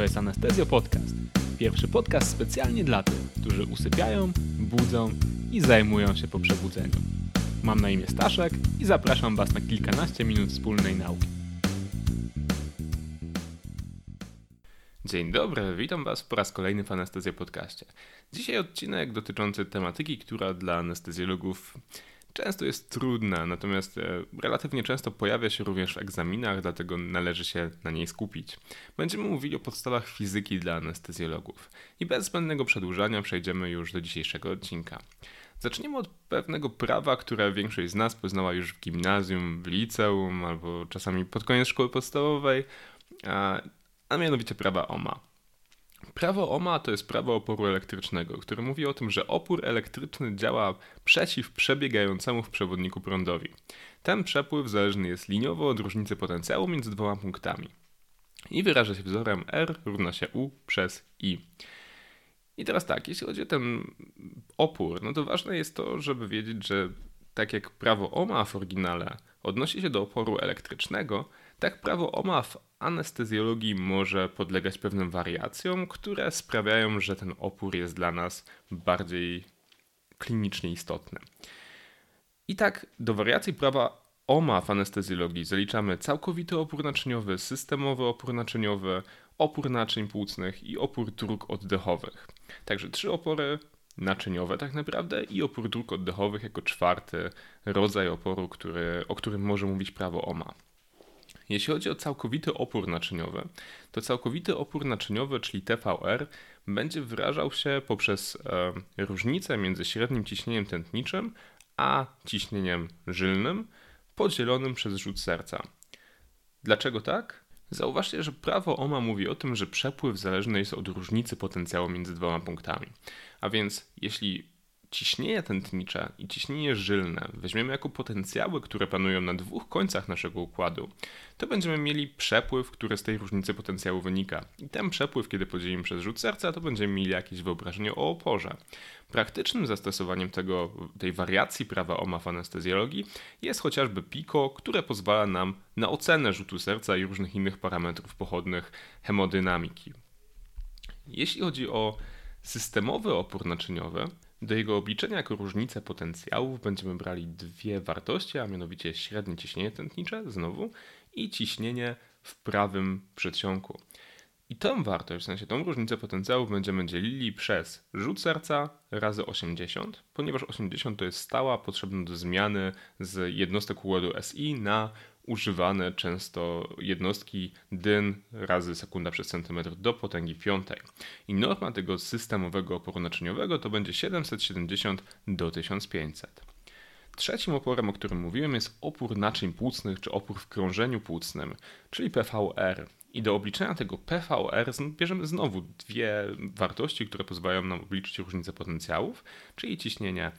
To jest Anestezjo Podcast. Pierwszy podcast specjalnie dla tych, którzy usypiają, budzą i zajmują się po przebudzeniu. Mam na imię Staszek i zapraszam Was na kilkanaście minut wspólnej nauki. Dzień dobry, witam Was po raz kolejny w Anestezjo Podcaście. Dzisiaj odcinek dotyczący tematyki, która dla anestezjologów często jest trudna, natomiast e, relatywnie często pojawia się również w egzaminach, dlatego należy się na niej skupić. Będziemy mówili o podstawach fizyki dla anestezjologów. I bez zbędnego przedłużania przejdziemy już do dzisiejszego odcinka. Zaczniemy od pewnego prawa, które większość z nas poznała już w gimnazjum, w liceum albo czasami pod koniec szkoły podstawowej, a, a mianowicie prawa OMA. Prawo OMA to jest prawo oporu elektrycznego, które mówi o tym, że opór elektryczny działa przeciw przebiegającemu w przewodniku prądowi. Ten przepływ zależny jest liniowo od różnicy potencjału między dwoma punktami i wyraża się wzorem R równa się U przez I. I teraz tak, jeśli chodzi o ten opór, no to ważne jest to, żeby wiedzieć, że tak jak prawo OMA w oryginale odnosi się do oporu elektrycznego, tak prawo OMA w anestezjologii może podlegać pewnym wariacjom, które sprawiają, że ten opór jest dla nas bardziej klinicznie istotny. I tak do wariacji prawa OMA w anestezjologii zaliczamy całkowity opór naczyniowy, systemowy opór naczyniowy, opór naczyń płucnych i opór dróg oddechowych. Także trzy opory naczyniowe tak naprawdę i opór dróg oddechowych jako czwarty rodzaj oporu, który, o którym może mówić prawo OMA. Jeśli chodzi o całkowity opór naczyniowy, to całkowity opór naczyniowy, czyli TVR, będzie wyrażał się poprzez e, różnicę między średnim ciśnieniem tętniczym a ciśnieniem żylnym podzielonym przez rzut serca. Dlaczego tak? Zauważcie, że prawo OMA mówi o tym, że przepływ zależny jest od różnicy potencjału między dwoma punktami. A więc jeśli ciśnienie tętnicze i ciśnienie żylne weźmiemy jako potencjały, które panują na dwóch końcach naszego układu, to będziemy mieli przepływ, który z tej różnicy potencjału wynika. I ten przepływ, kiedy podzielimy przez rzut serca, to będziemy mieli jakieś wyobrażenie o oporze. Praktycznym zastosowaniem tego, tej wariacji prawa OMA w anestezjologii jest chociażby PICO, które pozwala nam na ocenę rzutu serca i różnych innych parametrów pochodnych hemodynamiki. Jeśli chodzi o systemowy opór naczyniowy, do jego obliczenia jako różnicę potencjałów będziemy brali dwie wartości, a mianowicie średnie ciśnienie tętnicze znowu i ciśnienie w prawym przedsionku. I tę wartość, w sensie tą różnicę potencjałów będziemy dzielili przez rzut serca razy 80, ponieważ 80 to jest stała potrzebna do zmiany z jednostek układu SI na używane często jednostki dyn razy sekunda przez centymetr do potęgi piątej. I norma tego systemowego oporu naczyniowego to będzie 770 do 1500. Trzecim oporem, o którym mówiłem, jest opór naczyń płucnych czy opór w krążeniu płucnym, czyli PVR. I do obliczenia tego PVR bierzemy znowu dwie wartości, które pozwalają nam obliczyć różnicę potencjałów, czyli ciśnienie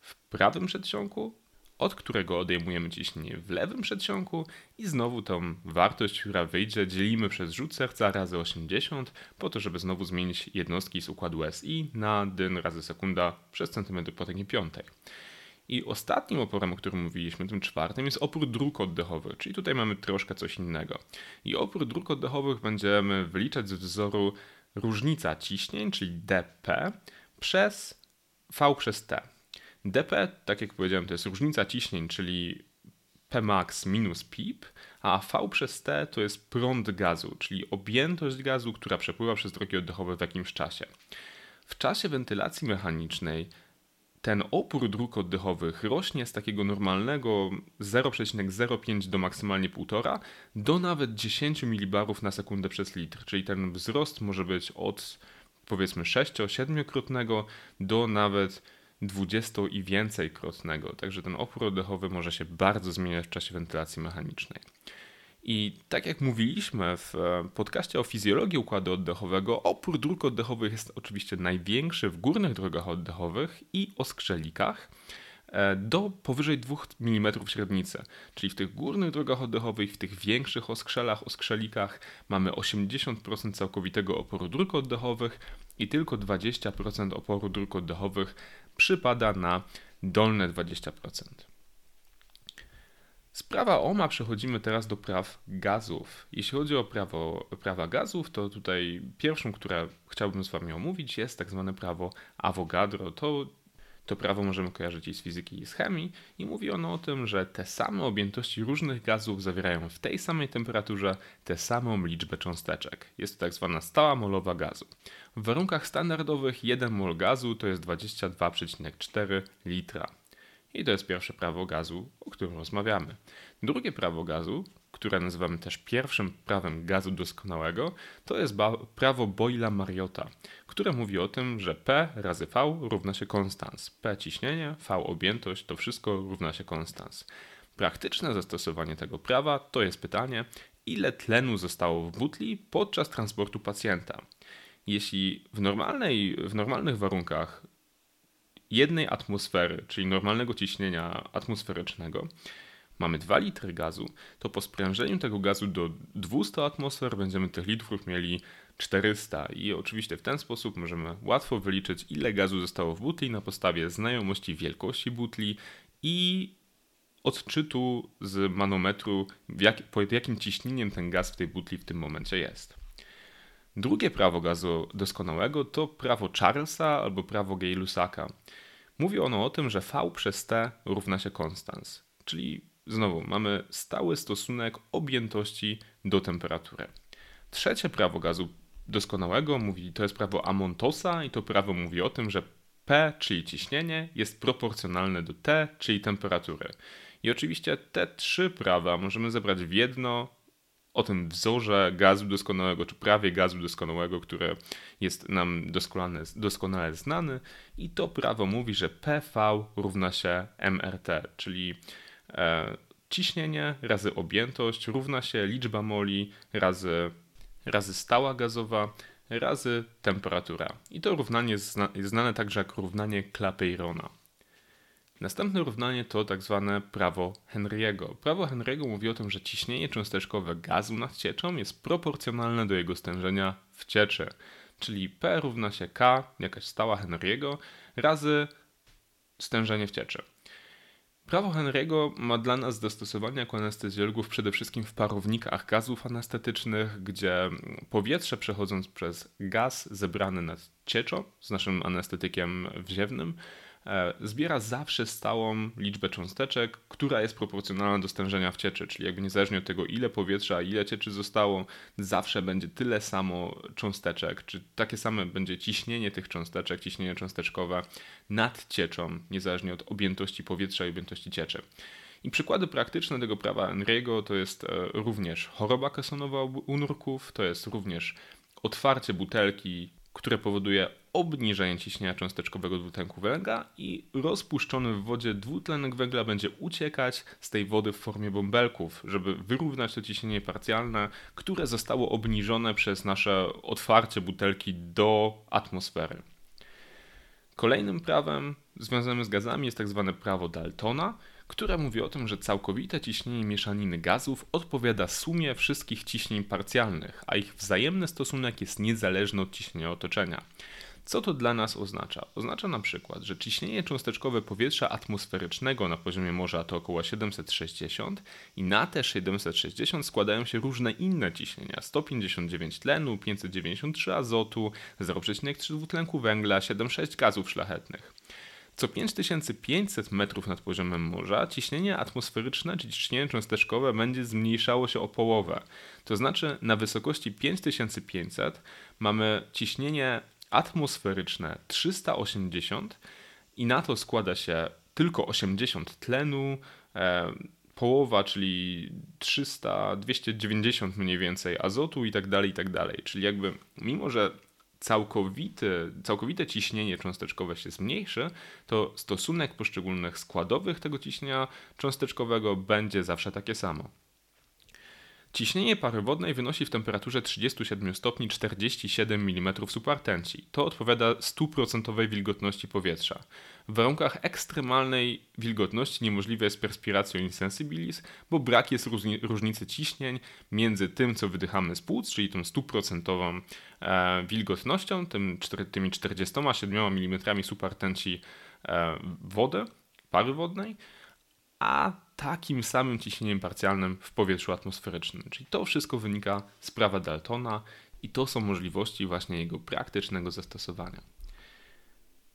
w prawym przedsionku od którego odejmujemy ciśnienie w lewym przedsionku i znowu tą wartość, która wyjdzie, dzielimy przez rzut serca razy 80, po to, żeby znowu zmienić jednostki z układu SI na dyn razy sekunda przez centymetr potęgi piątej. I ostatnim oporem, o którym mówiliśmy, tym czwartym, jest opór dróg oddechowych, czyli tutaj mamy troszkę coś innego. I opór dróg oddechowych będziemy wyliczać z wzoru różnica ciśnień, czyli dP, przez V przez T. dP, tak jak powiedziałem, to jest różnica ciśnień, czyli Pmax minus PIP, a V przez T to jest prąd gazu, czyli objętość gazu, która przepływa przez drogi oddechowe w jakimś czasie. W czasie wentylacji mechanicznej ten opór dróg oddechowych rośnie z takiego normalnego 0,05 do maksymalnie 1,5 do nawet 10 mB na sekundę przez litr, czyli ten wzrost może być od powiedzmy 6-7-krotnego do nawet 20 i więcej krotnego. Także ten opór oddechowy może się bardzo zmieniać w czasie wentylacji mechanicznej. I tak jak mówiliśmy w e, podcaście o fizjologii układu oddechowego, opór dróg oddechowych jest oczywiście największy w górnych drogach oddechowych i oskrzelikach e, do powyżej 2 mm średnicy. Czyli w tych górnych drogach oddechowych, w tych większych oskrzelach, oskrzelikach mamy 80% całkowitego oporu dróg oddechowych i tylko 20% oporu dróg oddechowych przypada na dolne 20%. Z prawa OMA przechodzimy teraz do praw gazów. Jeśli chodzi o prawo, prawa gazów, to tutaj pierwszą, które chciałbym z Wami omówić, jest tak zwane prawo Avogadro. To, to prawo możemy kojarzyć i z fizyki, i z chemii, i mówi ono o tym, że te same objętości różnych gazów zawierają w tej samej temperaturze tę samą liczbę cząsteczek. Jest to tak zwana stała molowa gazu. W warunkach standardowych 1 mol gazu to jest 22,4 litra. I to jest pierwsze prawo gazu, o którym rozmawiamy. Drugie prawo gazu, które nazywamy też pierwszym prawem gazu doskonałego, to jest prawo Boyla-Mariota, które mówi o tym, że P razy V równa się konstans. P ciśnienie, V objętość, to wszystko równa się konstans. Praktyczne zastosowanie tego prawa to jest pytanie, ile tlenu zostało w butli podczas transportu pacjenta. Jeśli w, normalnej, w normalnych warunkach jednej atmosfery, czyli normalnego ciśnienia atmosferycznego, mamy 2 litry gazu, to po sprężeniu tego gazu do 200 atmosfer będziemy tych litrów mieli 400 i oczywiście w ten sposób możemy łatwo wyliczyć ile gazu zostało w butli na podstawie znajomości wielkości butli i odczytu z manometru jak, pod jakim ciśnieniem ten gaz w tej butli w tym momencie jest. Drugie prawo gazu doskonałego to prawo Charlesa albo prawo Gay-Lussac'a. Mówi ono o tym, że V przez T równa się konstans, czyli znowu mamy stały stosunek objętości do temperatury. Trzecie prawo gazu doskonałego mówi, to jest prawo Amontosa i to prawo mówi o tym, że P, czyli ciśnienie, jest proporcjonalne do T, czyli temperatury. I oczywiście te trzy prawa możemy zebrać w jedno o tym wzorze gazu doskonałego, czy prawie gazu doskonałego, które jest nam doskonale, doskonale znany. I to prawo mówi, że PV równa się MRT, czyli ciśnienie razy objętość równa się liczba moli razy, razy stała gazowa razy temperatura. I to równanie jest znane także jako równanie Clapeyrona. Następne równanie to tak zwane prawo Henry'ego. Prawo Henry'ego mówi o tym, że ciśnienie cząsteczkowe gazu nad cieczą jest proporcjonalne do jego stężenia w cieczy, czyli P równa się K, jakaś stała Henry'ego, razy stężenie w cieczy. Prawo Henry'ego ma dla nas zastosowanie jako anestezjologów przede wszystkim w parownikach gazów anestetycznych, gdzie powietrze przechodząc przez gaz zebrany nad cieczą z naszym anestetykiem wziewnym zbiera zawsze stałą liczbę cząsteczek, która jest proporcjonalna do stężenia w cieczy, czyli jakby niezależnie od tego ile powietrza, ile cieczy zostało, zawsze będzie tyle samo cząsteczek, czy takie same będzie ciśnienie tych cząsteczek, ciśnienie cząsteczkowe nad cieczą, niezależnie od objętości powietrza i objętości cieczy. I przykłady praktyczne tego prawa Henry'ego to jest e, również choroba kesonowa u nurków, to jest również otwarcie butelki które powoduje obniżenie ciśnienia cząsteczkowego dwutlenku węgla i rozpuszczony w wodzie dwutlenek węgla będzie uciekać z tej wody w formie bąbelków, żeby wyrównać to ciśnienie parcjalne, które zostało obniżone przez nasze otwarcie butelki do atmosfery. Kolejnym prawem związanym z gazami jest tak zwane prawo Daltona, które mówi o tym, że całkowite ciśnienie mieszaniny gazów odpowiada sumie wszystkich ciśnień parcjalnych, a ich wzajemny stosunek jest niezależny od ciśnienia otoczenia. Co to dla nas oznacza? Oznacza na przykład, że ciśnienie cząsteczkowe powietrza atmosferycznego na poziomie morza to około 760 i na te 760 składają się różne inne ciśnienia: 159 tlenu, 593 azotu, 0,3 dwutlenku węgla, 7,6 gazów szlachetnych. Co 5500 metrów nad poziomem morza ciśnienie atmosferyczne, czyli ciśnienie cząsteczkowe będzie zmniejszało się o połowę. To znaczy na wysokości 5500 mamy ciśnienie atmosferyczne 380 i na to składa się tylko 80 tlenu, e, połowa, czyli 300, 290 mniej więcej azotu i tak dalej, i tak dalej. Czyli jakby mimo, że całkowity, całkowite ciśnienie cząsteczkowe się zmniejszy, to stosunek poszczególnych składowych tego ciśnienia cząsteczkowego będzie zawsze takie samo. Ciśnienie pary wodnej wynosi w temperaturze 37 stopni 47 mm supertenci. To odpowiada 100% wilgotności powietrza. W warunkach ekstremalnej wilgotności niemożliwe jest perspiracja insensibilis, bo brak jest różnicy ciśnień między tym, co wydychamy z płuc, czyli tą 100% e, wilgotnością, tym, tymi 47 mm supertenci e, wody, pary wodnej, a takim samym ciśnieniem parcjalnym w powietrzu atmosferycznym. Czyli to wszystko wynika z prawa Daltona i to są możliwości właśnie jego praktycznego zastosowania.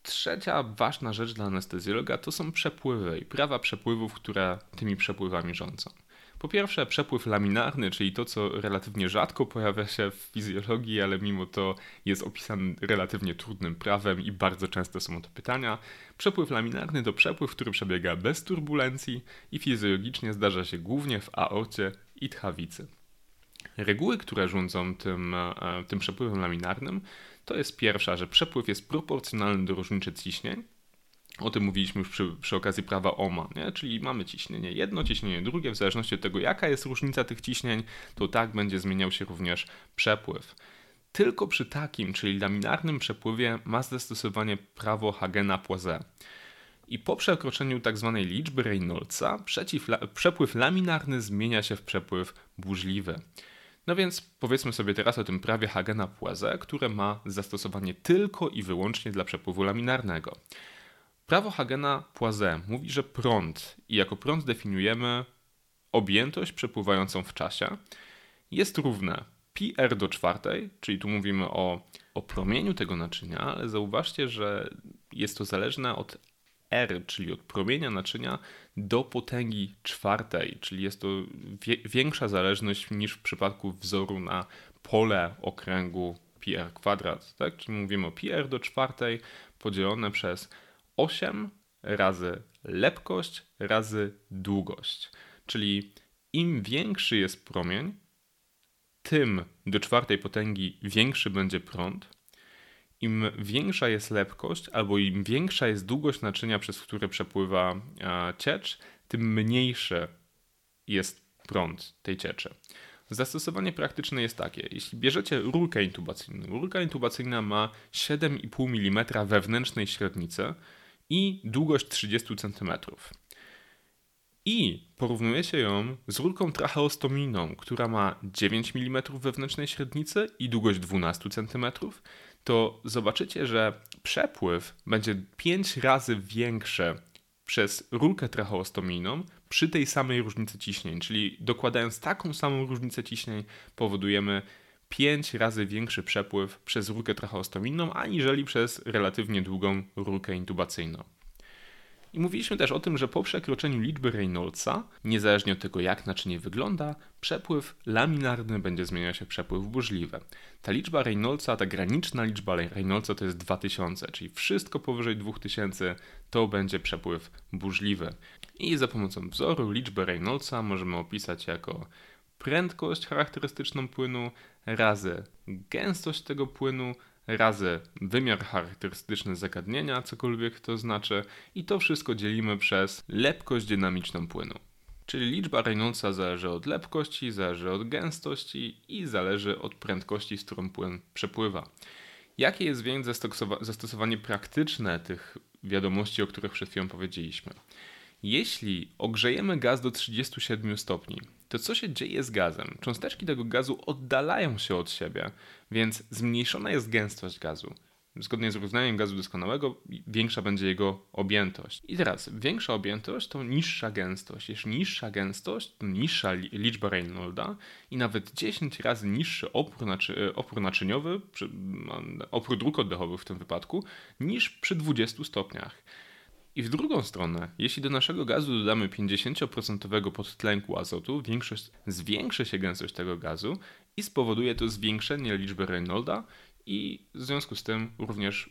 Trzecia ważna rzecz dla anestezjologa to są przepływy i prawa przepływów, które tymi przepływami rządzą. Po pierwsze, przepływ laminarny, czyli to, co relatywnie rzadko pojawia się w fizjologii, ale mimo to jest opisany relatywnie trudnym prawem i bardzo często są to pytania. Przepływ laminarny to przepływ, który przebiega bez turbulencji i fizjologicznie zdarza się głównie w aorcie i tchawicy. Reguły, które rządzą tym, e, tym przepływem laminarnym, to jest pierwsza, że przepływ jest proporcjonalny do różnicy ciśnień, o tym mówiliśmy już przy, przy okazji prawa OMA, nie? czyli mamy ciśnienie jedno, ciśnienie drugie, w zależności od tego, jaka jest różnica tych ciśnień, to tak będzie zmieniał się również przepływ. Tylko przy takim, czyli laminarnym przepływie ma zastosowanie prawo Hagena-Poiseuille. I po przekroczeniu tzw. Tak liczby Reynoldsa przepływ laminarny zmienia się w przepływ burzliwy. No więc powiedzmy sobie teraz o tym prawie Hagena-Poiseuille, które ma zastosowanie tylko i wyłącznie dla przepływu laminarnego. Prawo Hagena-Poiseuille mówi, że prąd, i jako prąd definiujemy objętość przepływającą w czasie, jest równe pi r do czwartej, czyli tu mówimy o, o promieniu tego naczynia, ale zauważcie, że jest to zależne od r, czyli od promienia naczynia do potęgi czwartej, czyli jest to wie, większa zależność niż w przypadku wzoru na pole okręgu pi r kwadrat, tak? Czyli mówimy o pi r do czwartej podzielone przez 8 razy lepkość razy długość. Czyli im większy jest promień, tym do czwartej potęgi większy będzie prąd. Im większa jest lepkość, albo im większa jest długość naczynia, przez które przepływa ciecz, tym mniejszy jest prąd tej cieczy. Zastosowanie praktyczne jest takie. Jeśli bierzecie rurkę intubacyjną, rurka intubacyjna ma 7,5 mm wewnętrznej średnicy, i długość 30 cm. I porównujecie ją z rurką tracheostominą, która ma 9 mm wewnętrznej średnicy i długość 12 cm, to zobaczycie, że przepływ będzie 5 razy większy przez rurkę tracheostominą przy tej samej różnicy ciśnień, czyli dokładając taką samą różnicę ciśnień powodujemy 5 razy większy przepływ przez rurkę tracheostominą, aniżeli przez relatywnie długą rurkę intubacyjną. I mówiliśmy też o tym, że po przekroczeniu liczby Reynoldsa, niezależnie od tego jak naczynie wygląda, przepływ laminarny będzie zmieniał się w przepływ burzliwy. Ta liczba Reynoldsa, ta graniczna liczba Reynoldsa to jest 2000, czyli wszystko powyżej 2000 to będzie przepływ burzliwy. I za pomocą wzoru liczbę Reynoldsa możemy opisać jako prędkość charakterystyczną płynu razy gęstość tego płynu razy wymiar charakterystyczny zagadnienia, cokolwiek to znaczy, i to wszystko dzielimy przez lepkość dynamiczną płynu. Czyli liczba Reynoldsa zależy od lepkości, zależy od gęstości i zależy od prędkości, z którą płyn przepływa. Jakie jest więc zastosowanie praktyczne tych wiadomości, o których przed chwilą powiedzieliśmy? Jeśli ogrzejemy gaz do 37 stopni, to co się dzieje z gazem? Cząsteczki tego gazu oddalają się od siebie, więc zmniejszona jest gęstość gazu. Zgodnie z równaniem gazu doskonałego, większa będzie jego objętość. I teraz, większa objętość to niższa gęstość. Jeśli niższa gęstość, to niższa liczba Reynolda i nawet 10 razy niższy opór, naczy opór naczyniowy, opór dróg oddechowych w tym wypadku, niż przy 20 stopniach. I w drugą stronę, jeśli do naszego gazu dodamy 50% podtlenku azotu, większość, zwiększy się gęstość tego gazu i spowoduje to zwiększenie liczby Reynolda i w związku z tym również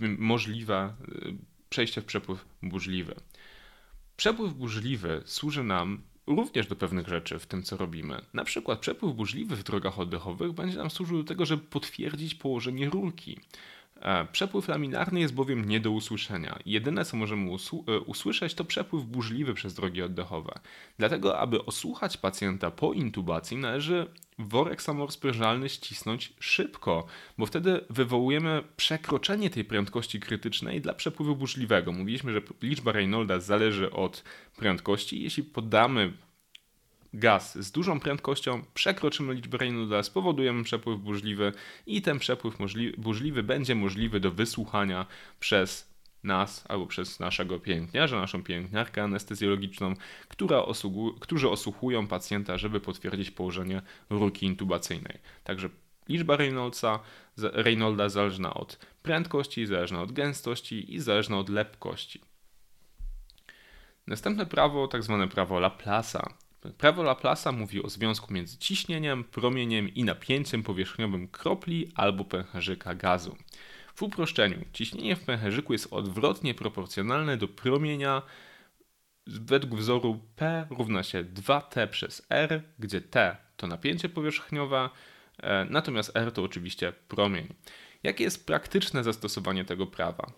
możliwe y, przejście w przepływ burzliwy. Przepływ burzliwy służy nam również do pewnych rzeczy w tym, co robimy. Na przykład przepływ burzliwy w drogach oddechowych będzie nam służył do tego, żeby potwierdzić położenie rurki. E, przepływ laminarny jest bowiem nie do usłyszenia. Jedyne, co możemy e, usłyszeć, to przepływ burzliwy przez drogi oddechowe. Dlatego, aby osłuchać pacjenta po intubacji, należy worek samorozprężalny ścisnąć szybko, bo wtedy wywołujemy przekroczenie tej prędkości krytycznej dla przepływu burzliwego. Mówiliśmy, że liczba Reynolda zależy od prędkości. Jeśli podamy gaz z dużą prędkością, przekroczymy liczbę Reynolda, spowodujemy przepływ burzliwy i ten przepływ burzliwy będzie możliwy do wysłuchania przez nas albo przez naszego pielęgniarza, naszą pielęgniarkę anestezjologiczną, która osługu, którzy osłuchują pacjenta, żeby potwierdzić położenie rurki intubacyjnej. Także liczba Reynoldsa, Reynolda zależna od prędkości, zależna od gęstości i zależna od lepkości. Następne prawo, tak zwane prawo Laplace'a. Prawo Laplace'a mówi o związku między ciśnieniem, promieniem i napięciem powierzchniowym kropli albo pęcherzyka gazu. W uproszczeniu, ciśnienie w pęcherzyku jest odwrotnie proporcjonalne do promienia według wzoru P równa się 2T przez R, gdzie T to napięcie powierzchniowe, e, natomiast R to oczywiście promień. Jakie jest praktyczne zastosowanie tego prawa?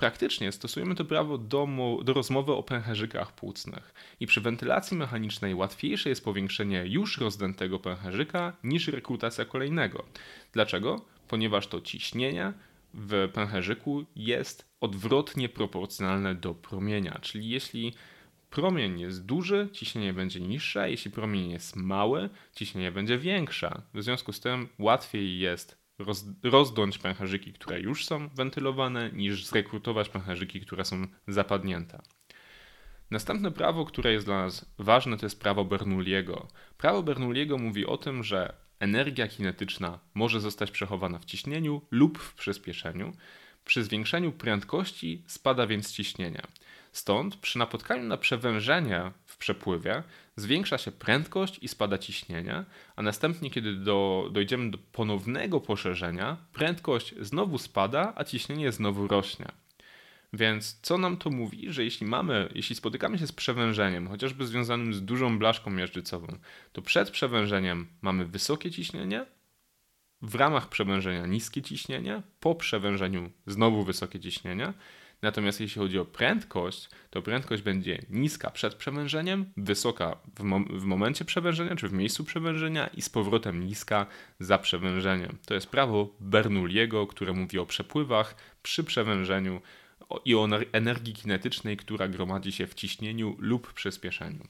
Praktycznie stosujemy to prawo do, do rozmowy o pęcherzykach płucnych i przy wentylacji mechanicznej łatwiejsze jest powiększenie już rozdętego pęcherzyka niż rekrutacja kolejnego. Dlaczego? Ponieważ to ciśnienie w pęcherzyku jest odwrotnie proporcjonalne do promienia, czyli jeśli promień jest duży, ciśnienie będzie niższe, jeśli promień jest mały, ciśnienie będzie większe. W związku z tym łatwiej jest roz, rozdąć pęcherzyki, które już są wentylowane, niż zrekrutować pęcherzyki, które są zapadnięte. Następne prawo, które jest dla nas ważne, to jest prawo Bernoulliego. Prawo Bernoulliego mówi o tym, że energia kinetyczna może zostać przechowana w ciśnieniu lub w przyspieszeniu. Przy zwiększeniu prędkości spada więc ciśnienie. Stąd przy napotkaniu na przewężenie w przepływie zwiększa się prędkość i spada ciśnienie, a następnie, kiedy do, dojdziemy do ponownego poszerzenia, prędkość znowu spada, a ciśnienie znowu rośnie. Więc co nam to mówi, że jeśli mamy, jeśli spotykamy się z przewężeniem, chociażby związanym z dużą blaszką miażdżycową, to przed przewężeniem mamy wysokie ciśnienie, w ramach przewężenia niskie ciśnienie, po przewężeniu znowu wysokie ciśnienie, Natomiast jeśli chodzi o prędkość, to prędkość będzie niska przed przewężeniem, wysoka w, mom w momencie przewężenia czy w miejscu przewężenia i z powrotem niska za przewężeniem. To jest prawo Bernoulliego, które mówi o przepływach przy przewężeniu i o energii kinetycznej, która gromadzi się w ciśnieniu lub przyspieszeniu.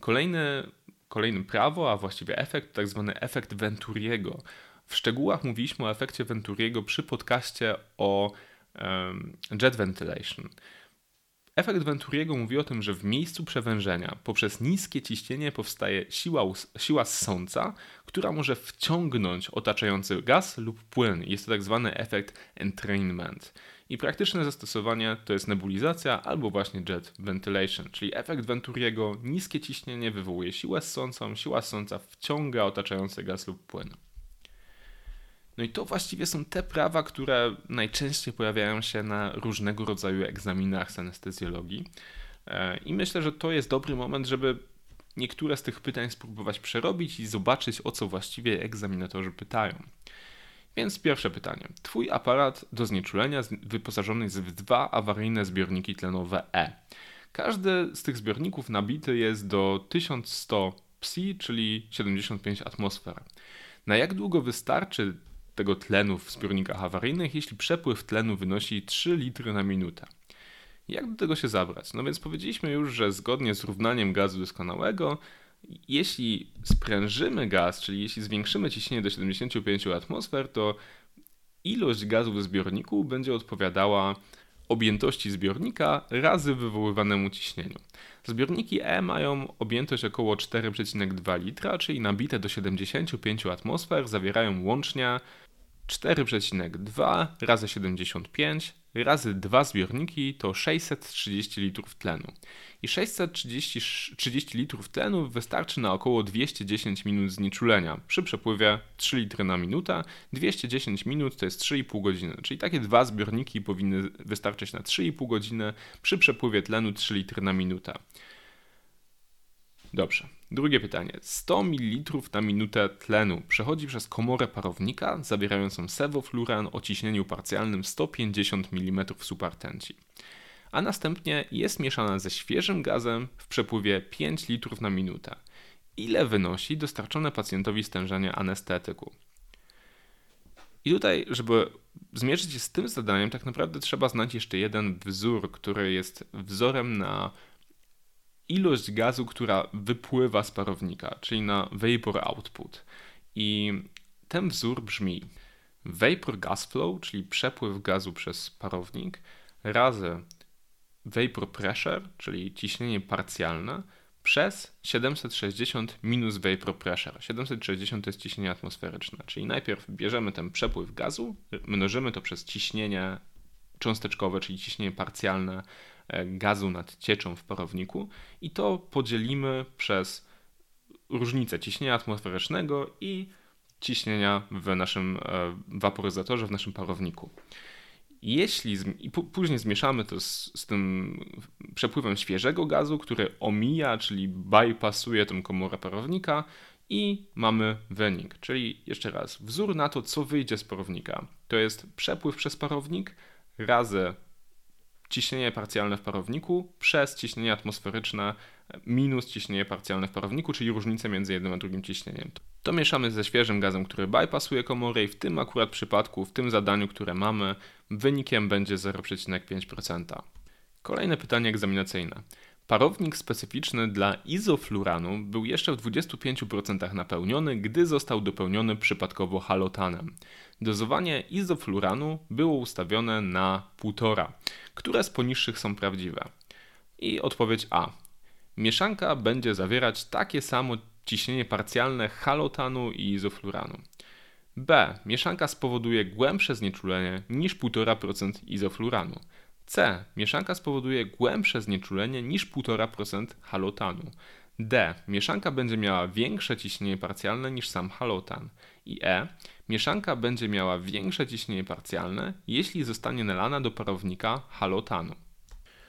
Kolejny, kolejny prawo, a właściwie efekt, tak zwany efekt Venturiego. W szczegółach mówiliśmy o efekcie Venturiego przy podcaście o jet ventilation. Efekt Venturiego mówi o tym, że w miejscu przewężenia poprzez niskie ciśnienie powstaje siła, siła ssąca, która może wciągnąć otaczający gaz lub płyn. Jest to tak zwany efekt entrainment. I praktyczne zastosowanie to jest nebulizacja albo właśnie jet ventilation, czyli efekt Venturiego, niskie ciśnienie wywołuje siłę ssącą, siła ssąca wciąga otaczający gaz lub płyn. No i to właściwie są te prawa, które najczęściej pojawiają się na różnego rodzaju egzaminach z anestezjologii. E, I myślę, że to jest dobry moment, żeby niektóre z tych pytań spróbować przerobić i zobaczyć, o co właściwie egzaminatorzy pytają. Więc pierwsze pytanie. Twój aparat do znieczulenia wyposażony jest w dwa awaryjne zbiorniki tlenowe E. Każdy z tych zbiorników nabity jest do 1100 psi, czyli 75 atmosfer. Na jak długo wystarczy tego tlenu w zbiornikach awaryjnych, jeśli przepływ tlenu wynosi 3 litry na minutę. Jak do tego się zabrać? No więc powiedzieliśmy już, że zgodnie z równaniem gazu doskonałego, jeśli sprężymy gaz, czyli jeśli zwiększymy ciśnienie do 75 atmosfer, to ilość gazu w zbiorniku będzie odpowiadała objętości zbiornika razy wywoływanemu ciśnieniu. Zbiorniki E mają objętość około 4,2 litra, czyli nabite do 75 atmosfer zawierają łącznie 4,2 razy 75 razy dwa zbiorniki to 630 litrów tlenu. I 630 30 litrów tlenu wystarczy na około 210 minut znieczulenia. Przy przepływie 3 litry na minutę, 210 minut to jest 3,5 godziny. Czyli takie dwa zbiorniki powinny wystarczyć na 3,5 godziny, przy przepływie tlenu 3 litry na minutę. Dobrze. Drugie pytanie. 100 ml na minutę tlenu przechodzi przez komorę parownika zawierającą sewofluran o ciśnieniu parcjalnym 150 mm supertenci. A następnie jest mieszana ze świeżym gazem w przepływie 5 litrów na minutę. Ile wynosi dostarczone pacjentowi stężenie anestetyku? I tutaj, żeby zmierzyć się z tym zadaniem, tak naprawdę trzeba znać jeszcze jeden wzór, który jest wzorem na ilość gazu, która wypływa z parownika, czyli na vapor output. I ten wzór brzmi: vapor gas flow, czyli przepływ gazu przez parownik, razy vapor pressure, czyli ciśnienie parcjalne, przez 760 minus vapor pressure. 760 to jest ciśnienie atmosferyczne, czyli najpierw bierzemy ten przepływ gazu, mnożymy to przez ciśnienie cząsteczkowe, czyli ciśnienie parcjalne gazu nad cieczą w parowniku i to podzielimy przez różnicę ciśnienia atmosferycznego i ciśnienia w naszym e, waporyzatorze, w naszym parowniku. Jeśli i później zmieszamy to z, z, tym przepływem świeżego gazu, który omija, czyli bypassuje tę komorę parownika i mamy wynik. Czyli jeszcze raz, wzór na to, co wyjdzie z parownika. To jest przepływ przez parownik razy ciśnienie parcjalne w parowniku przez ciśnienie atmosferyczne minus ciśnienie parcjalne w parowniku, czyli różnicę między jednym a drugim ciśnieniem. To mieszamy ze świeżym gazem, który bypassuje komorę i w tym akurat przypadku, w tym zadaniu, które mamy, wynikiem będzie 0,5%. Kolejne pytanie egzaminacyjne. Parownik specyficzny dla izofluranu był jeszcze w 25% napełniony, gdy został dopełniony przypadkowo halotanem. Dozowanie izofluranu było ustawione na 1,5. Które z poniższych są prawdziwe? I odpowiedź A. Mieszanka będzie zawierać takie samo ciśnienie parcjalne halotanu i izofluranu. B. Mieszanka spowoduje głębsze znieczulenie niż 1,5% izofluranu. C. Mieszanka spowoduje głębsze znieczulenie niż 1,5% halotanu. D. Mieszanka będzie miała większe ciśnienie parcjalne niż sam halotan. I E. Mieszanka będzie miała większe ciśnienie parcjalne, jeśli zostanie nalana do parownika halotanu.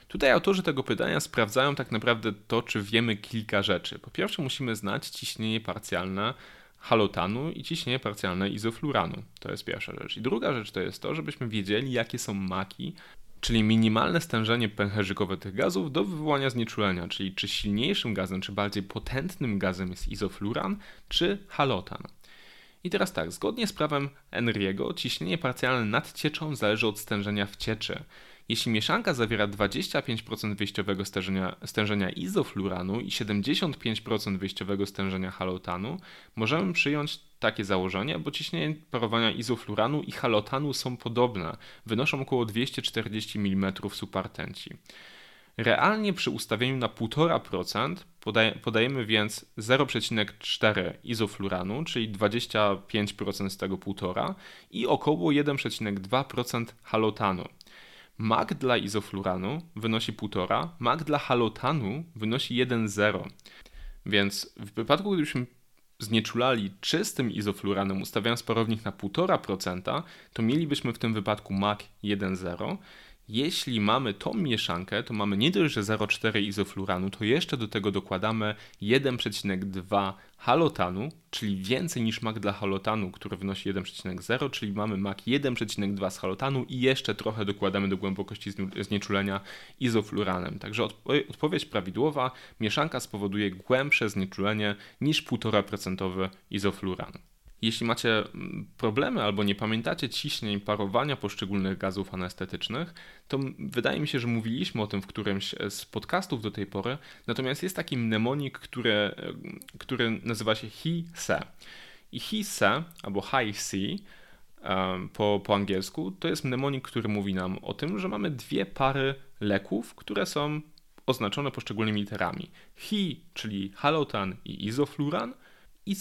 Tutaj autorzy tego pytania sprawdzają tak naprawdę to, czy wiemy kilka rzeczy. Po pierwsze, musimy znać ciśnienie parcjalne halotanu i ciśnienie parcjalne izofluranu. To jest pierwsza rzecz. I druga rzecz to jest to, żebyśmy wiedzieli, jakie są maki, czyli minimalne stężenie pęcherzykowe tych gazów do wywołania znieczulenia, czyli czy silniejszym gazem, czy bardziej potentnym gazem jest izofluran, czy halotan. I teraz tak, zgodnie z prawem Henry'ego, ciśnienie parcjalne nad cieczą zależy od stężenia w cieczy. Jeśli mieszanka zawiera 25% wyjściowego stężenia, stężenia izofluranu i 75% wyjściowego stężenia halotanu, możemy przyjąć takie założenie, bo ciśnienie parowania izofluranu i halotanu są podobne, wynoszą około 240 mm supartenci. Realnie przy ustawieniu na 1,5% podaje, podajemy więc 0,4 izofluranu, czyli 25% z tego 1,5 i około 1,2% halotanu. Mag dla izofluranu wynosi 1,5, mag dla halotanu wynosi 1,0. Więc w wypadku, gdybyśmy znieczulali czystym izofluranem, ustawiając parownik na 1,5%, to mielibyśmy w tym wypadku mag 1,0 jeśli mamy tą mieszankę, to mamy nie dość, że 0,4 izofluranu, to jeszcze do tego dokładamy 1,2 halotanu, czyli więcej niż mak dla halotanu, który wynosi 1,0, czyli mamy mak 1,2 z halotanu i jeszcze trochę dokładamy do głębokości znieczulenia izofluranem. Także odpowiedź prawidłowa, mieszanka spowoduje głębsze znieczulenie niż 1,5% izofluran. Jeśli macie mm, problemy albo nie pamiętacie ciśnień parowania poszczególnych gazów anestetycznych, to wydaje mi się, że mówiliśmy o tym w którymś z podcastów do tej pory, natomiast jest taki mnemonik, który, który nazywa się HI-SE. I HI-SE albo High-C po, po angielsku to jest mnemonik, który mówi nam o tym, że mamy dwie pary leków, które są oznaczone poszczególnymi literami. Hi, czyli halotan i izofluran, i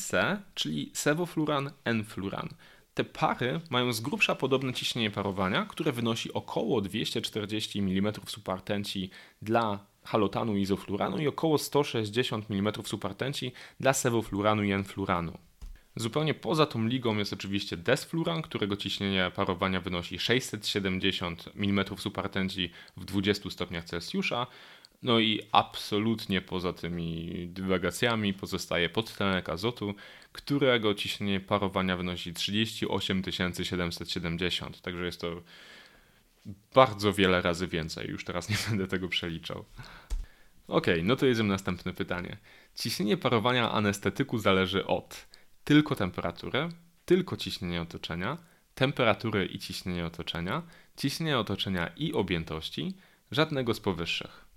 czyli sewofluran, enfluran. Te pary mają z grubsza podobne ciśnienie parowania, które wynosi około 240 mm supartenci dla halotanu i izofluranu i około 160 mm supartenci dla sewofluranu i enfluranu. Zupełnie poza tą ligą jest oczywiście desfluran, którego ciśnienie parowania wynosi 670 mm supartenci w 20 stopniach Celsjusza, no i absolutnie poza tymi dywagacjami pozostaje podtlenek azotu, którego ciśnienie parowania wynosi 38 770. Także jest to bardzo wiele razy więcej. Już teraz nie będę tego przeliczał. Ok, no to jedziemy następne pytanie. Ciśnienie parowania anestetyku zależy od tylko temperatury, tylko ciśnienia otoczenia, temperatury i ciśnienia otoczenia, ciśnienia otoczenia i objętości, żadnego z powyższych.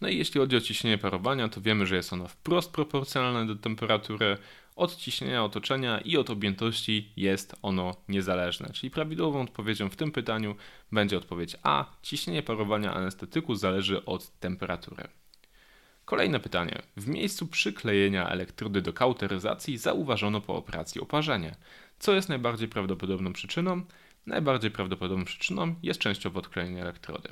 No i jeśli chodzi o ciśnienie parowania, to wiemy, że jest ono wprost proporcjonalne do temperatury. Od ciśnienia otoczenia i od objętości jest ono niezależne. Czyli prawidłową odpowiedzią w tym pytaniu będzie odpowiedź A. Ciśnienie parowania anestetyku zależy od temperatury. Kolejne pytanie. W miejscu przyklejenia elektrody do kauteryzacji zauważono po operacji oparzenie. Co jest najbardziej prawdopodobną przyczyną? Najbardziej prawdopodobną przyczyną jest częściowo odklejenie elektrody.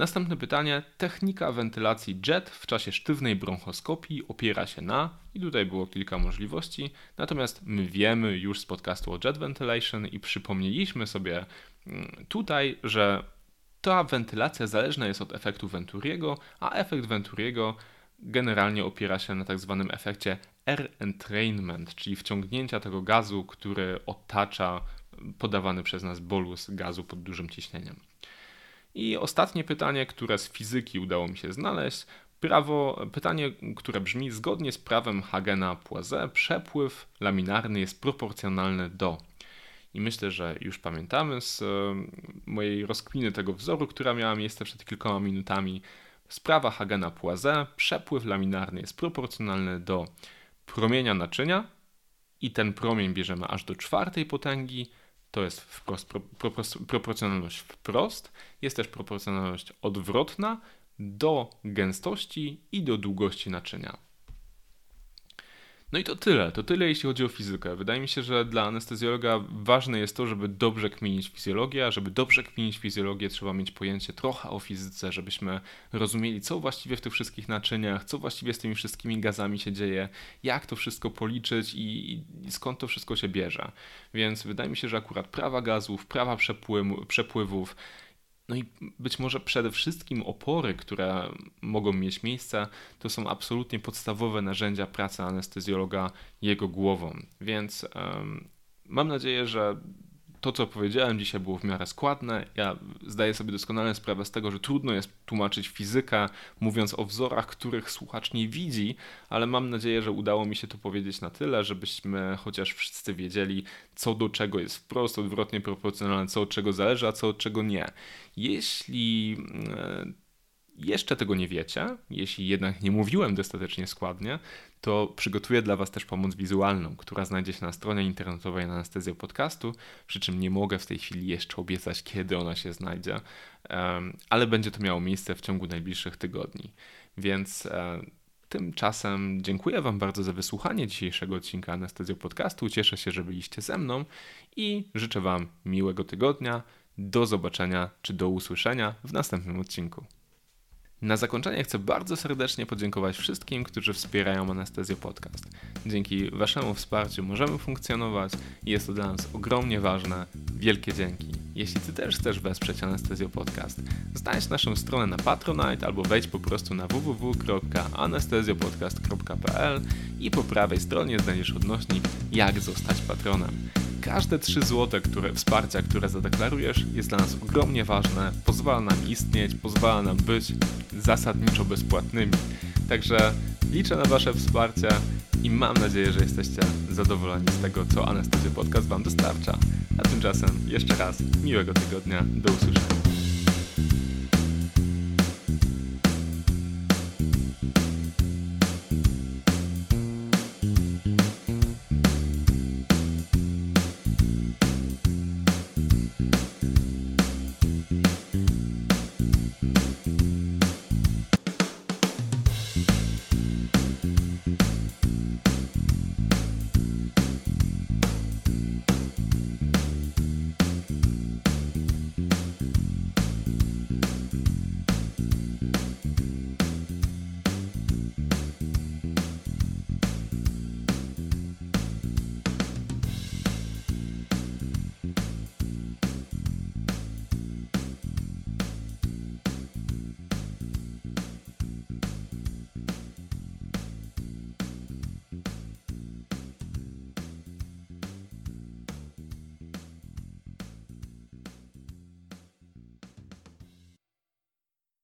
Następne pytanie. Technika wentylacji JET w czasie sztywnej bronchoskopii opiera się na, i tutaj było kilka możliwości, natomiast my wiemy już z podcastu o JET Ventilation i przypomnieliśmy sobie mm, tutaj, że ta wentylacja zależna jest od efektu Venturiego, a efekt Venturiego generalnie opiera się na tak zwanym efekcie air entrainment, czyli wciągnięcia tego gazu, który otacza podawany przez nas bolus gazu pod dużym ciśnieniem. I ostatnie pytanie, które z fizyki udało mi się znaleźć. Prawo, pytanie, które brzmi: zgodnie z prawem Hagena-Poiseuille, przepływ laminarny jest proporcjonalny do. I myślę, że już pamiętamy z e, mojej rozkminy tego wzoru, która miała miejsce przed kilkoma minutami. Sprawa Hagena-Poiseuille, przepływ laminarny jest proporcjonalny do promienia naczynia i ten promień bierzemy aż do czwartej potęgi to jest wprost, pro, pro, proporcjonalność wprost, jest też proporcjonalność odwrotna do gęstości i do długości naczynia. No i to tyle. To tyle, jeśli chodzi o fizykę. Wydaje mi się, że dla anestezjologa ważne jest to, żeby dobrze kminić fizjologię, a żeby dobrze kminić fizjologię, trzeba mieć pojęcie trochę o fizyce, żebyśmy rozumieli, co właściwie w tych wszystkich naczyniach, co właściwie z tymi wszystkimi gazami się dzieje, jak to wszystko policzyć i, i skąd to wszystko się bierze. Więc wydaje mi się, że akurat prawa gazów, prawa przepływów, no i być może przede wszystkim opory, które mogą mieć miejsce, to są absolutnie podstawowe narzędzia pracy anestezjologa jego głową. Więc um, mam nadzieję, że to, co powiedziałem dzisiaj, było w miarę składne. Ja zdaję sobie doskonale sprawę z tego, że trudno jest tłumaczyć fizykę, mówiąc o wzorach, których słuchacz nie widzi, ale mam nadzieję, że udało mi się to powiedzieć na tyle, żebyśmy chociaż wszyscy wiedzieli, co do czego jest wprost odwrotnie proporcjonalne, co od czego zależy, a co od czego nie. Jeśli e, jeszcze tego nie wiecie, jeśli jednak nie mówiłem dostatecznie składnie, to przygotuję dla Was też pomoc wizualną, która znajdzie się na stronie internetowej Anestezja Podcastu, przy czym nie mogę w tej chwili jeszcze obiecać, kiedy ona się znajdzie, ale będzie to miało miejsce w ciągu najbliższych tygodni. Więc e, Tymczasem dziękuję Wam bardzo za wysłuchanie dzisiejszego odcinka Anestezjo Podcastu. Cieszę się, że byliście ze mną i życzę Wam miłego tygodnia. Do zobaczenia czy do usłyszenia w następnym odcinku. Na zakończenie chcę bardzo serdecznie podziękować wszystkim, którzy wspierają Anestezję Podcast. Dzięki Waszemu wsparciu możemy funkcjonować i jest to dla nas ogromnie ważne. Wielkie dzięki. Jeśli Ty też chcesz wesprzeć Anestezję Podcast, znajdź naszą stronę na Patronite albo wejdź po prostu na www.anestezjopodcast.pl i po prawej stronie znajdziesz odnośnik jak zostać patronem. Każde 3 zł które, wsparcia, które zadeklarujesz, jest dla nas ogromnie ważne, pozwala nam istnieć, pozwala nam być zasadniczo bezpłatnymi. Także liczę na Wasze wsparcie i mam nadzieję, że jesteście zadowoleni z tego, co Anestezja Podcast Wam dostarcza. A tymczasem jeszcze raz miłego tygodnia, do usłyszenia.